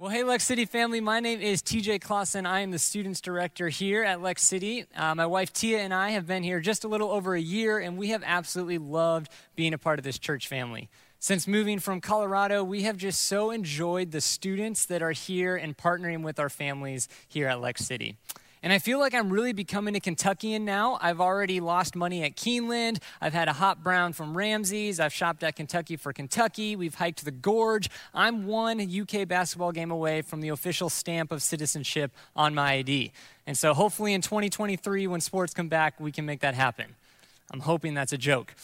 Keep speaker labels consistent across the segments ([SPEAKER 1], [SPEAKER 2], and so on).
[SPEAKER 1] Well, hey, Lex City family. My name is TJ Clausen. I am the students director here at Lex City. Uh, my wife Tia and I have been here just a little over a year, and we have absolutely loved being a part of this church family. Since moving from Colorado, we have just so enjoyed the students that are here and partnering with our families here at Lex City. And I feel like I'm really becoming a Kentuckian now. I've already lost money at Keeneland. I've had a hot brown from Ramsey's. I've shopped at Kentucky for Kentucky. We've hiked the gorge. I'm one UK basketball game away from the official stamp of citizenship on my ID. And so hopefully in 2023, when sports come back, we can make that happen. I'm hoping that's a joke.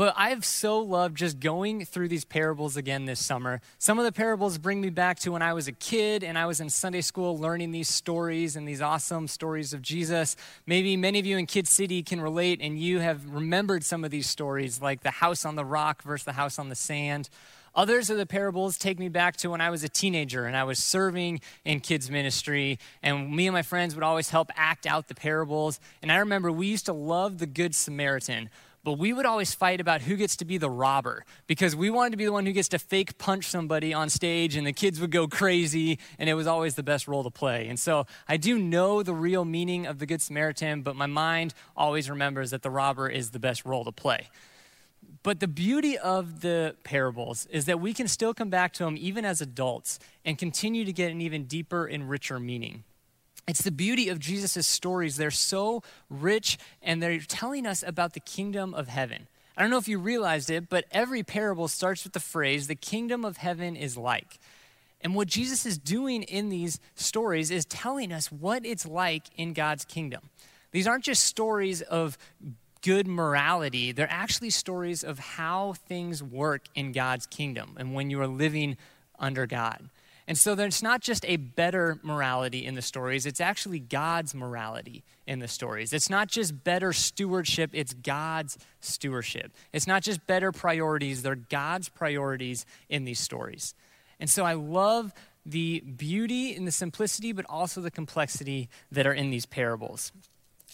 [SPEAKER 1] But I've so loved just going through these parables again this summer. Some of the parables bring me back to when I was a kid and I was in Sunday school learning these stories and these awesome stories of Jesus. Maybe many of you in Kid City can relate and you have remembered some of these stories, like the house on the rock versus the house on the sand. Others of the parables take me back to when I was a teenager and I was serving in kids' ministry, and me and my friends would always help act out the parables. And I remember we used to love the Good Samaritan but we would always fight about who gets to be the robber because we wanted to be the one who gets to fake punch somebody on stage and the kids would go crazy and it was always the best role to play. And so I do know the real meaning of the Good Samaritan, but my mind always remembers that the robber is the best role to play. But the beauty of the parables is that we can still come back to them even as adults and continue to get an even deeper and richer meaning. It's the beauty of Jesus' stories. They're so rich and they're telling us about the kingdom of heaven. I don't know if you realized it, but every parable starts with the phrase, the kingdom of heaven is like. And what Jesus is doing in these stories is telling us what it's like in God's kingdom. These aren't just stories of good morality, they're actually stories of how things work in God's kingdom and when you are living under God. And so there's not just a better morality in the stories, it's actually God's morality in the stories. It's not just better stewardship, it's God's stewardship. It's not just better priorities, they're God's priorities in these stories. And so I love the beauty and the simplicity, but also the complexity that are in these parables.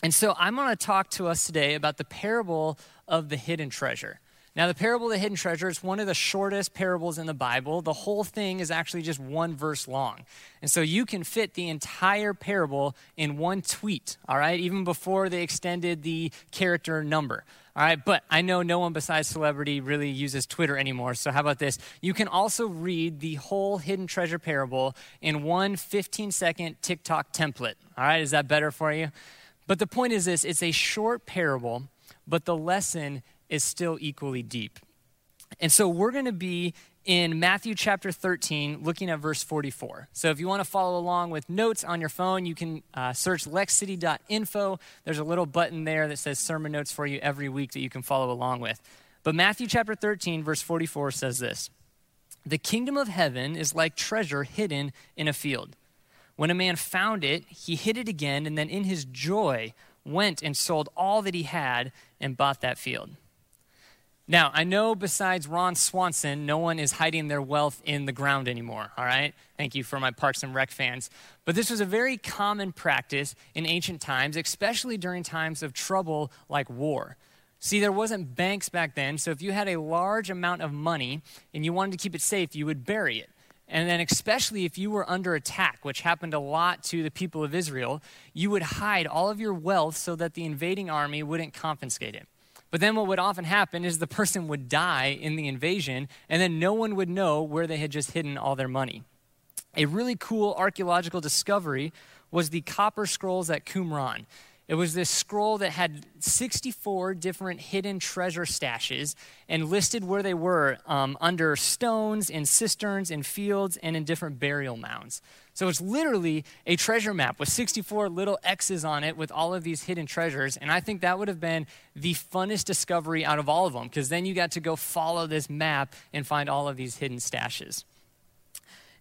[SPEAKER 1] And so I'm going to talk to us today about the parable of the hidden treasure. Now, the parable of the hidden treasure is one of the shortest parables in the Bible. The whole thing is actually just one verse long. And so you can fit the entire parable in one tweet, all right, even before they extended the character number. All right, but I know no one besides celebrity really uses Twitter anymore. So, how about this? You can also read the whole hidden treasure parable in one 15 second TikTok template. All right, is that better for you? But the point is this it's a short parable, but the lesson is still equally deep. And so we're going to be in Matthew chapter 13, looking at verse 44. So if you want to follow along with notes on your phone, you can uh, search lexcity.info. There's a little button there that says sermon notes for you every week that you can follow along with. But Matthew chapter 13, verse 44 says this The kingdom of heaven is like treasure hidden in a field. When a man found it, he hid it again, and then in his joy went and sold all that he had and bought that field. Now, I know besides Ron Swanson, no one is hiding their wealth in the ground anymore, all right? Thank you for my Parks and Rec fans. But this was a very common practice in ancient times, especially during times of trouble like war. See, there wasn't banks back then, so if you had a large amount of money and you wanted to keep it safe, you would bury it. And then, especially if you were under attack, which happened a lot to the people of Israel, you would hide all of your wealth so that the invading army wouldn't confiscate it. But then what would often happen is the person would die in the invasion, and then no one would know where they had just hidden all their money. A really cool archaeological discovery was the copper scrolls at Qumran. It was this scroll that had 64 different hidden treasure stashes and listed where they were um, under stones, in cisterns, in fields, and in different burial mounds. So it's literally a treasure map with 64 little X's on it with all of these hidden treasures. And I think that would have been the funnest discovery out of all of them because then you got to go follow this map and find all of these hidden stashes.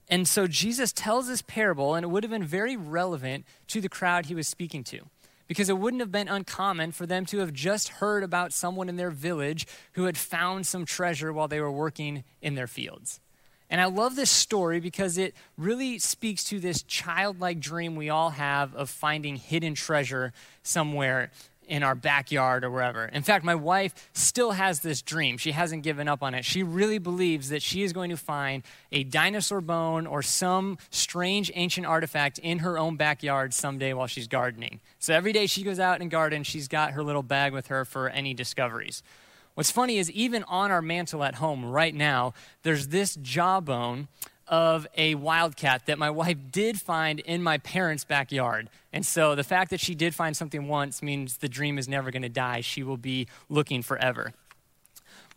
[SPEAKER 1] And so Jesus tells this parable, and it would have been very relevant to the crowd he was speaking to because it wouldn't have been uncommon for them to have just heard about someone in their village who had found some treasure while they were working in their fields. And I love this story because it really speaks to this childlike dream we all have of finding hidden treasure somewhere in our backyard or wherever. In fact, my wife still has this dream. She hasn't given up on it. She really believes that she is going to find a dinosaur bone or some strange ancient artifact in her own backyard someday while she's gardening. So every day she goes out and gardens, she's got her little bag with her for any discoveries. What's funny is even on our mantel at home right now, there's this jawbone of a wildcat that my wife did find in my parents' backyard. And so the fact that she did find something once means the dream is never going to die. She will be looking forever.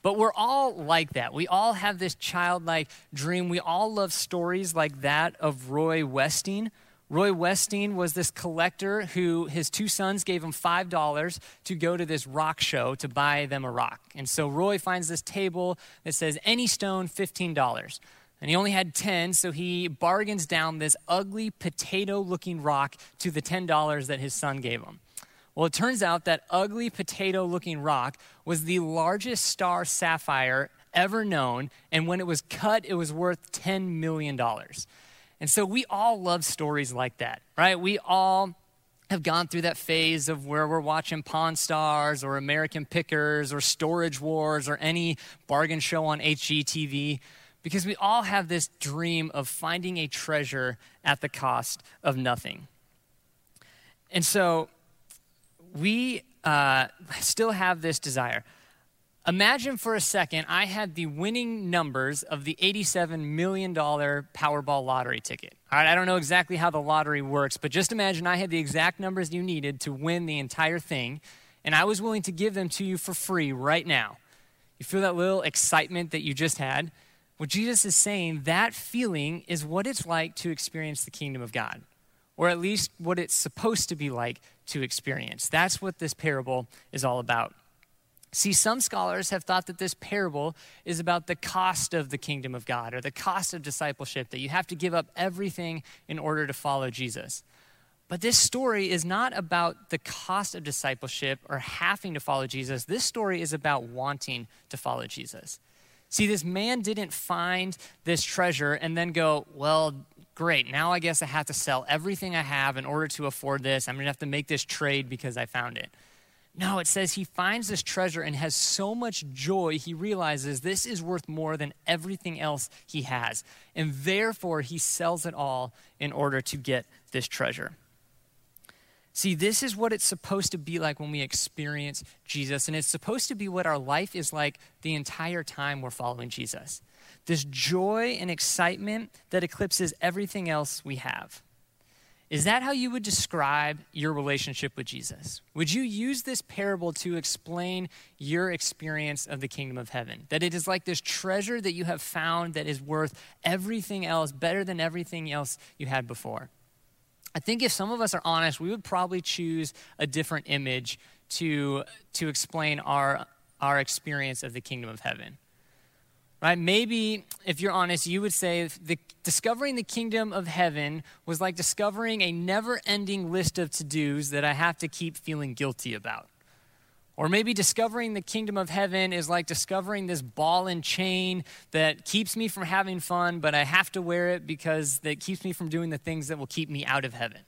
[SPEAKER 1] But we're all like that. We all have this childlike dream. We all love stories like that of Roy Westing. Roy Westing was this collector who his two sons gave him $5 to go to this rock show to buy them a rock. And so Roy finds this table that says any stone, $15. And he only had 10, so he bargains down this ugly potato looking rock to the $10 that his son gave him. Well, it turns out that ugly potato looking rock was the largest star sapphire ever known, and when it was cut, it was worth $10 million. And so we all love stories like that, right? We all have gone through that phase of where we're watching Pawn Stars or American Pickers or Storage Wars or any bargain show on HGTV because we all have this dream of finding a treasure at the cost of nothing. And so we uh, still have this desire. Imagine for a second I had the winning numbers of the $87 million Powerball lottery ticket. All right, I don't know exactly how the lottery works, but just imagine I had the exact numbers you needed to win the entire thing, and I was willing to give them to you for free right now. You feel that little excitement that you just had? What Jesus is saying, that feeling is what it's like to experience the kingdom of God, or at least what it's supposed to be like to experience. That's what this parable is all about. See, some scholars have thought that this parable is about the cost of the kingdom of God or the cost of discipleship, that you have to give up everything in order to follow Jesus. But this story is not about the cost of discipleship or having to follow Jesus. This story is about wanting to follow Jesus. See, this man didn't find this treasure and then go, well, great, now I guess I have to sell everything I have in order to afford this. I'm going to have to make this trade because I found it. No, it says he finds this treasure and has so much joy, he realizes this is worth more than everything else he has. And therefore, he sells it all in order to get this treasure. See, this is what it's supposed to be like when we experience Jesus, and it's supposed to be what our life is like the entire time we're following Jesus. This joy and excitement that eclipses everything else we have. Is that how you would describe your relationship with Jesus? Would you use this parable to explain your experience of the kingdom of heaven? That it is like this treasure that you have found that is worth everything else, better than everything else you had before? I think if some of us are honest, we would probably choose a different image to, to explain our, our experience of the kingdom of heaven. Right? Maybe, if you're honest, you would say the, discovering the kingdom of heaven was like discovering a never ending list of to dos that I have to keep feeling guilty about. Or maybe discovering the kingdom of heaven is like discovering this ball and chain that keeps me from having fun, but I have to wear it because that keeps me from doing the things that will keep me out of heaven.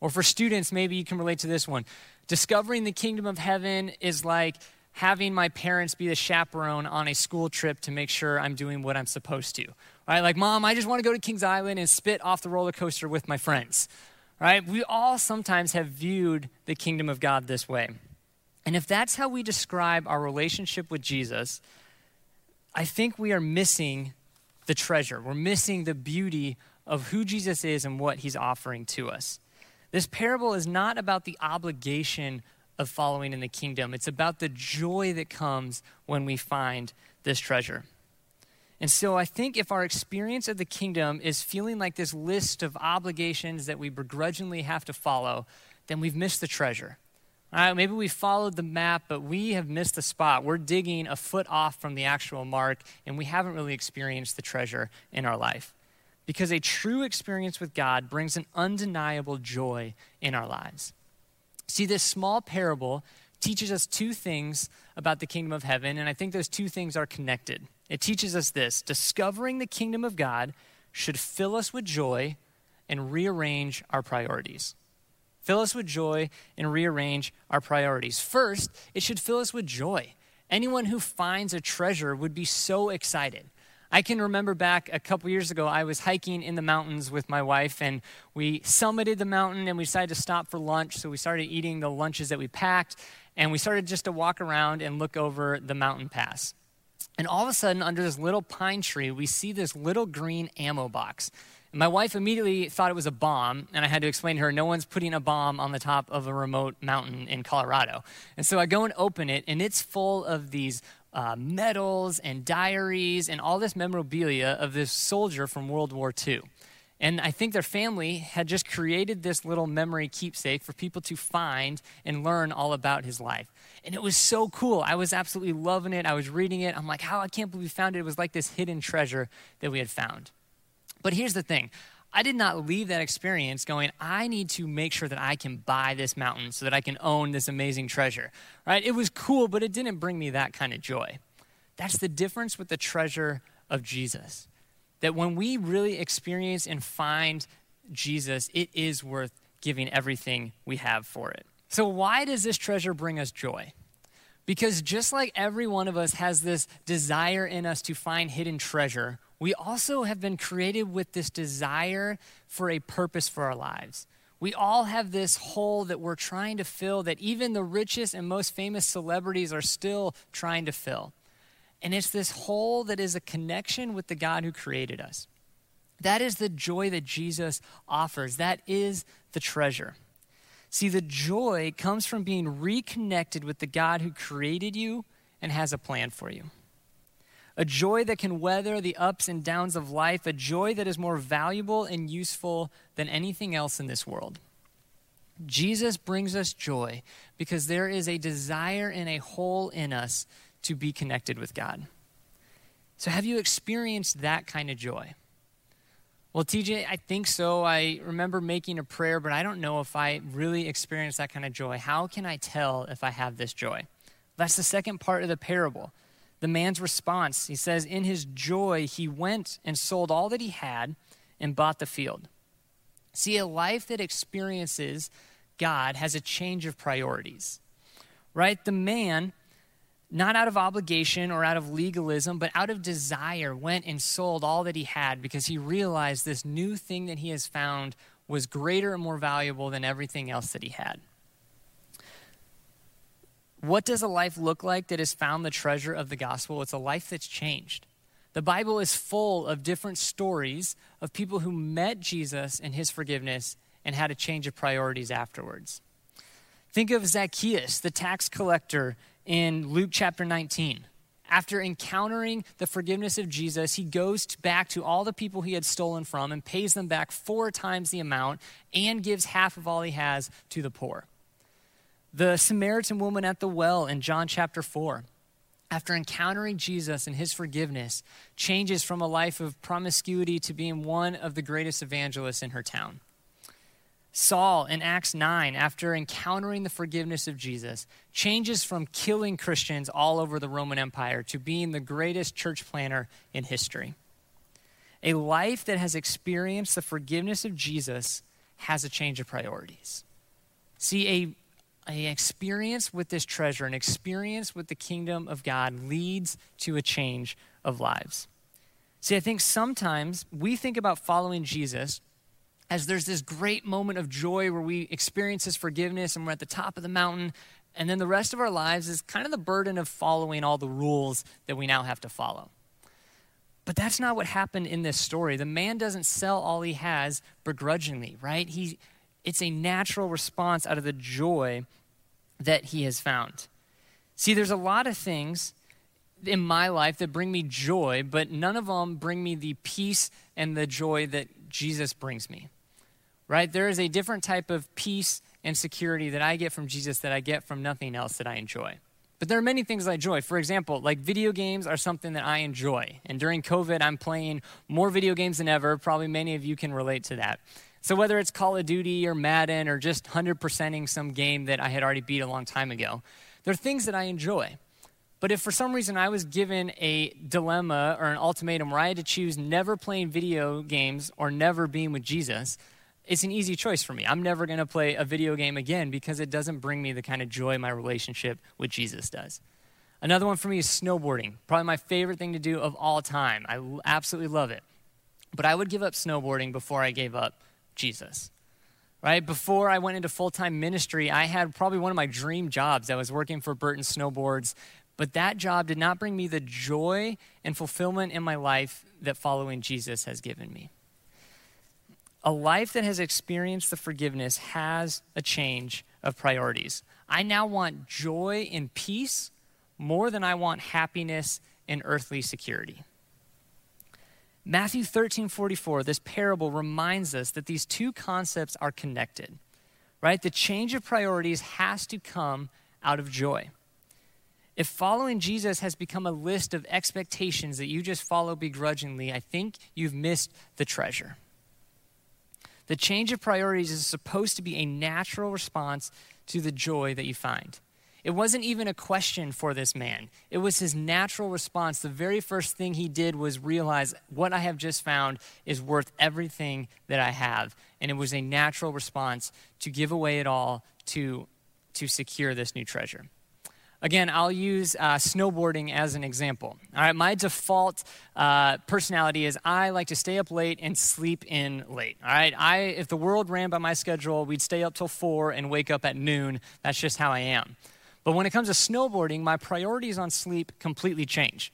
[SPEAKER 1] Or for students, maybe you can relate to this one. Discovering the kingdom of heaven is like having my parents be the chaperone on a school trip to make sure I'm doing what I'm supposed to. Right? Like, mom, I just want to go to Kings Island and spit off the roller coaster with my friends. Right? We all sometimes have viewed the kingdom of God this way. And if that's how we describe our relationship with Jesus, I think we are missing the treasure. We're missing the beauty of who Jesus is and what he's offering to us. This parable is not about the obligation of following in the kingdom, it's about the joy that comes when we find this treasure. And so I think if our experience of the kingdom is feeling like this list of obligations that we begrudgingly have to follow, then we've missed the treasure. Right, maybe we followed the map, but we have missed the spot. We're digging a foot off from the actual mark, and we haven't really experienced the treasure in our life. Because a true experience with God brings an undeniable joy in our lives. See, this small parable teaches us two things about the kingdom of heaven, and I think those two things are connected. It teaches us this discovering the kingdom of God should fill us with joy and rearrange our priorities. Fill us with joy, and rearrange our priorities. First, it should fill us with joy. Anyone who finds a treasure would be so excited. I can remember back a couple years ago, I was hiking in the mountains with my wife, and we summited the mountain and we decided to stop for lunch. So we started eating the lunches that we packed, and we started just to walk around and look over the mountain pass. And all of a sudden, under this little pine tree, we see this little green ammo box. And my wife immediately thought it was a bomb, and I had to explain to her no one's putting a bomb on the top of a remote mountain in Colorado. And so I go and open it, and it's full of these uh, medals and diaries and all this memorabilia of this soldier from World War II. And I think their family had just created this little memory keepsake for people to find and learn all about his life. And it was so cool. I was absolutely loving it. I was reading it. I'm like, how I can't believe we found it. It was like this hidden treasure that we had found. But here's the thing I did not leave that experience going, I need to make sure that I can buy this mountain so that I can own this amazing treasure. Right? It was cool, but it didn't bring me that kind of joy. That's the difference with the treasure of Jesus. That when we really experience and find Jesus, it is worth giving everything we have for it. So, why does this treasure bring us joy? Because just like every one of us has this desire in us to find hidden treasure, we also have been created with this desire for a purpose for our lives. We all have this hole that we're trying to fill that even the richest and most famous celebrities are still trying to fill. And it's this hole that is a connection with the God who created us. That is the joy that Jesus offers. That is the treasure. See, the joy comes from being reconnected with the God who created you and has a plan for you a joy that can weather the ups and downs of life, a joy that is more valuable and useful than anything else in this world. Jesus brings us joy because there is a desire and a hole in us to be connected with God. So, have you experienced that kind of joy? Well, TJ, I think so. I remember making a prayer, but I don't know if I really experienced that kind of joy. How can I tell if I have this joy? That's the second part of the parable the man's response. He says, In his joy, he went and sold all that he had and bought the field. See, a life that experiences God has a change of priorities, right? The man, not out of obligation or out of legalism, but out of desire, went and sold all that he had because he realized this new thing that he has found was greater and more valuable than everything else that he had. What does a life look like that has found the treasure of the gospel? It's a life that's changed. The Bible is full of different stories of people who met Jesus and his forgiveness and had a change of priorities afterwards. Think of Zacchaeus, the tax collector in Luke chapter 19. After encountering the forgiveness of Jesus, he goes back to all the people he had stolen from and pays them back four times the amount and gives half of all he has to the poor. The Samaritan woman at the well in John chapter 4, after encountering Jesus and his forgiveness, changes from a life of promiscuity to being one of the greatest evangelists in her town. Saul in Acts 9, after encountering the forgiveness of Jesus, changes from killing Christians all over the Roman Empire to being the greatest church planner in history. A life that has experienced the forgiveness of Jesus has a change of priorities. See, a an experience with this treasure, an experience with the kingdom of God leads to a change of lives. See, I think sometimes we think about following Jesus as there's this great moment of joy where we experience his forgiveness and we're at the top of the mountain. And then the rest of our lives is kind of the burden of following all the rules that we now have to follow. But that's not what happened in this story. The man doesn't sell all he has begrudgingly, right? He, it's a natural response out of the joy that he has found. See, there's a lot of things in my life that bring me joy, but none of them bring me the peace and the joy that Jesus brings me. Right? There is a different type of peace and security that I get from Jesus that I get from nothing else that I enjoy. But there are many things I enjoy. For example, like video games are something that I enjoy. And during COVID, I'm playing more video games than ever. Probably many of you can relate to that. So, whether it's Call of Duty or Madden or just 100%ing some game that I had already beat a long time ago, there are things that I enjoy. But if for some reason I was given a dilemma or an ultimatum where I had to choose never playing video games or never being with Jesus, it's an easy choice for me. I'm never going to play a video game again because it doesn't bring me the kind of joy my relationship with Jesus does. Another one for me is snowboarding, probably my favorite thing to do of all time. I absolutely love it. But I would give up snowboarding before I gave up Jesus. Right? Before I went into full time ministry, I had probably one of my dream jobs. I was working for Burton Snowboards, but that job did not bring me the joy and fulfillment in my life that following Jesus has given me. A life that has experienced the forgiveness has a change of priorities. I now want joy and peace more than I want happiness and earthly security. Matthew 13 44, this parable reminds us that these two concepts are connected, right? The change of priorities has to come out of joy. If following Jesus has become a list of expectations that you just follow begrudgingly, I think you've missed the treasure. The change of priorities is supposed to be a natural response to the joy that you find. It wasn't even a question for this man. It was his natural response. The very first thing he did was realize what I have just found is worth everything that I have. And it was a natural response to give away it all to, to secure this new treasure. Again, I'll use uh, snowboarding as an example. All right, my default uh, personality is I like to stay up late and sleep in late. All right, I if the world ran by my schedule, we'd stay up till four and wake up at noon. That's just how I am. But when it comes to snowboarding, my priorities on sleep completely change.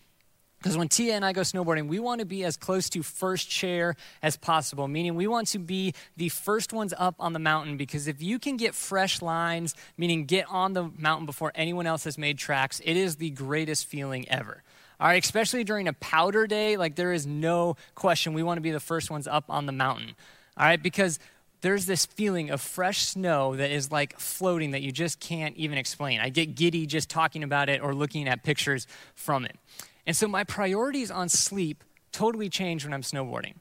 [SPEAKER 1] Because when Tia and I go snowboarding, we want to be as close to first chair as possible, meaning we want to be the first ones up on the mountain. Because if you can get fresh lines, meaning get on the mountain before anyone else has made tracks, it is the greatest feeling ever. All right, especially during a powder day, like there is no question we want to be the first ones up on the mountain. All right, because there's this feeling of fresh snow that is like floating that you just can't even explain. I get giddy just talking about it or looking at pictures from it. And so my priorities on sleep totally change when I'm snowboarding.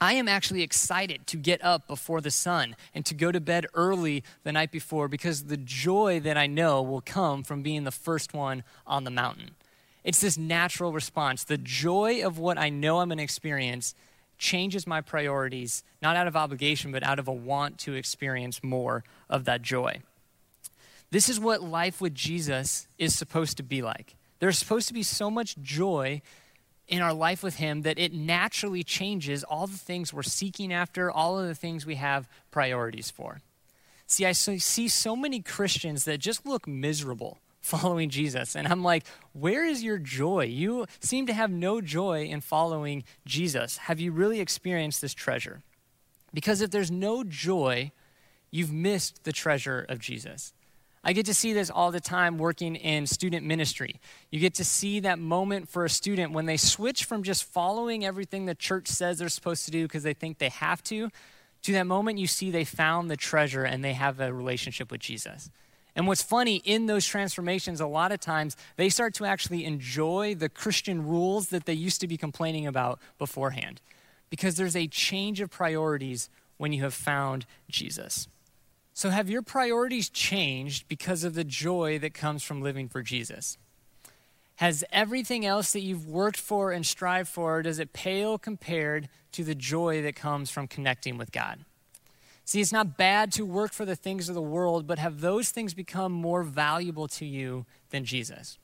[SPEAKER 1] I am actually excited to get up before the sun and to go to bed early the night before because the joy that I know will come from being the first one on the mountain. It's this natural response. The joy of what I know I'm going to experience changes my priorities, not out of obligation, but out of a want to experience more of that joy. This is what life with Jesus is supposed to be like. There's supposed to be so much joy in our life with Him that it naturally changes all the things we're seeking after, all of the things we have priorities for. See, I see so many Christians that just look miserable following Jesus. And I'm like, where is your joy? You seem to have no joy in following Jesus. Have you really experienced this treasure? Because if there's no joy, you've missed the treasure of Jesus. I get to see this all the time working in student ministry. You get to see that moment for a student when they switch from just following everything the church says they're supposed to do because they think they have to, to that moment you see they found the treasure and they have a relationship with Jesus. And what's funny in those transformations, a lot of times they start to actually enjoy the Christian rules that they used to be complaining about beforehand. Because there's a change of priorities when you have found Jesus. So, have your priorities changed because of the joy that comes from living for Jesus? Has everything else that you've worked for and strived for, does it pale compared to the joy that comes from connecting with God? See, it's not bad to work for the things of the world, but have those things become more valuable to you than Jesus?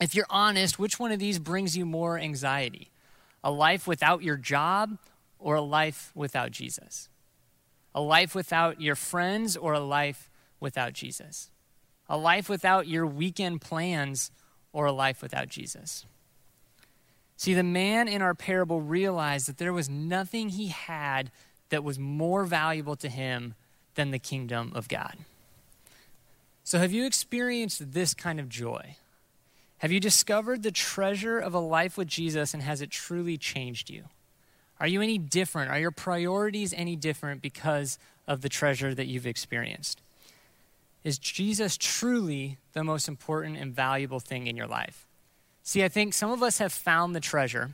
[SPEAKER 1] If you're honest, which one of these brings you more anxiety? A life without your job or a life without Jesus? A life without your friends or a life without Jesus? A life without your weekend plans or a life without Jesus? See, the man in our parable realized that there was nothing he had that was more valuable to him than the kingdom of God. So, have you experienced this kind of joy? Have you discovered the treasure of a life with Jesus and has it truly changed you? Are you any different? Are your priorities any different because of the treasure that you've experienced? Is Jesus truly the most important and valuable thing in your life? See, I think some of us have found the treasure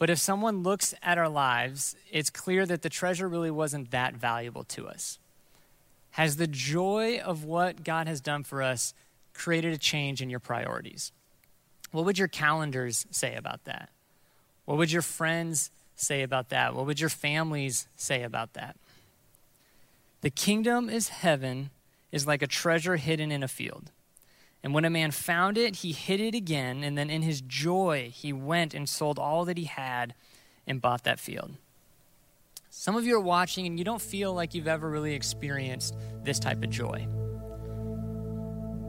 [SPEAKER 1] but if someone looks at our lives, it's clear that the treasure really wasn't that valuable to us. Has the joy of what God has done for us created a change in your priorities? What would your calendars say about that? What would your friends say about that? What would your families say about that? The kingdom is heaven is like a treasure hidden in a field. And when a man found it, he hid it again, and then in his joy, he went and sold all that he had and bought that field. Some of you are watching and you don't feel like you've ever really experienced this type of joy.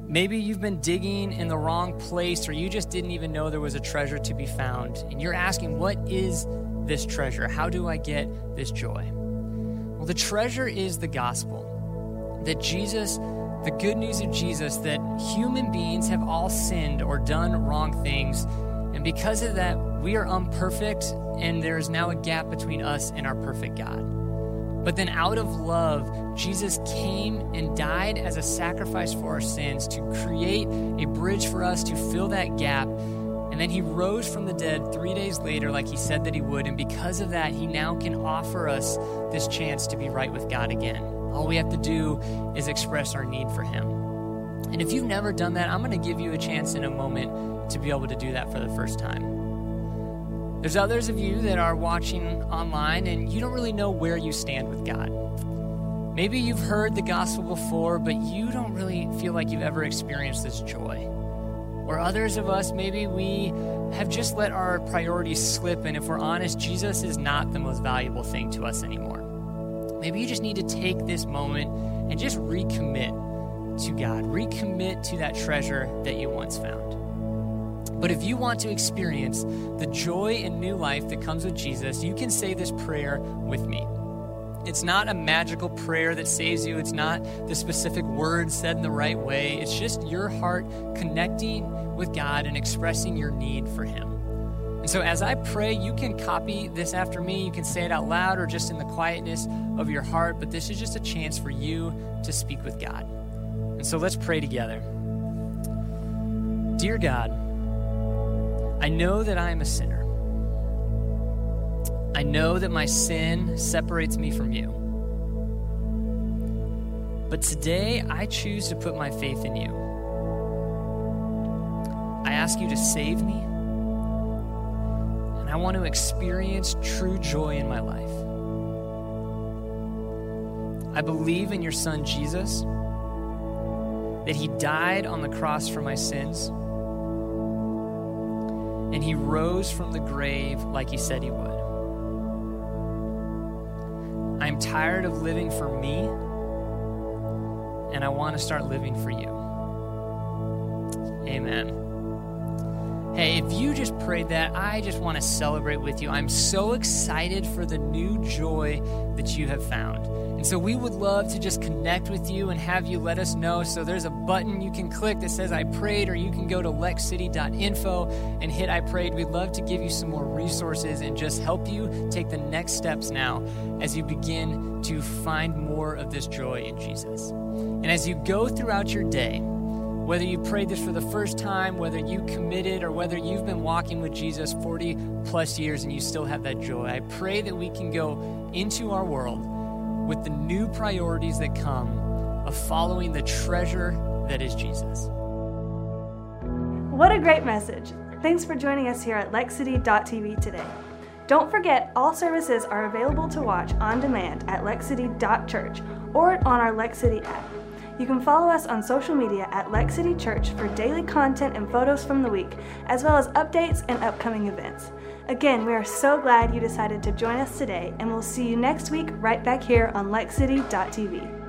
[SPEAKER 1] Maybe you've been digging in the wrong place, or you just didn't even know there was a treasure to be found. And you're asking, What is this treasure? How do I get this joy? Well, the treasure is the gospel that Jesus, the good news of Jesus, that human beings have all sinned or done wrong things. And because of that, we are unperfect, and there is now a gap between us and our perfect God. But then, out of love, Jesus came and died as a sacrifice for our sins to create a bridge for us to fill that gap. And then he rose from the dead three days later, like he said that he would. And because of that, he now can offer us this chance to be right with God again. All we have to do is express our need for him. And if you've never done that, I'm going to give you a chance in a moment to be able to do that for the first time. There's others of you that are watching online and you don't really know where you stand with God. Maybe you've heard the gospel before, but you don't really feel like you've ever experienced this joy. Or others of us, maybe we have just let our priorities slip, and if we're honest, Jesus is not the most valuable thing to us anymore. Maybe you just need to take this moment and just recommit to God, recommit to that treasure that you once found. But if you want to experience the joy and new life that comes with Jesus, you can say this prayer with me. It's not a magical prayer that saves you. It's not the specific words said in the right way. It's just your heart connecting with God and expressing your need for Him. And so, as I pray, you can copy this after me. You can say it out loud or just in the quietness of your heart. But this is just a chance for you to speak with God. And so, let's pray together. Dear God, I know that I am a sinner. I know that my sin separates me from you. But today, I choose to put my faith in you. I ask you to save me, I want to experience true joy in my life. I believe in your Son, Jesus, that he died on the cross for my sins and he rose from the grave like he said he would. I'm tired of living for me, and I want to start living for you. Amen. Hey, if you just prayed that, I just want to celebrate with you. I'm so excited for the new joy that you have found. And so we would love to just connect with you and have you let us know. So there's a button you can click that says I prayed, or you can go to lexcity.info and hit I prayed. We'd love to give you some more resources and just help you take the next steps now as you begin to find more of this joy in Jesus. And as you go throughout your day, whether you prayed this for the first time, whether you committed, or whether you've been walking with Jesus 40 plus years and you still have that joy, I pray that we can go into our world with the new priorities that come of following the treasure that is Jesus.
[SPEAKER 2] What a great message! Thanks for joining us here at LexCity.tv today. Don't forget, all services are available to watch on demand at LexCity.church or on our LexCity app. You can follow us on social media at Lex City Church for daily content and photos from the week, as well as updates and upcoming events. Again, we are so glad you decided to join us today, and we'll see you next week right back here on LexCity.tv.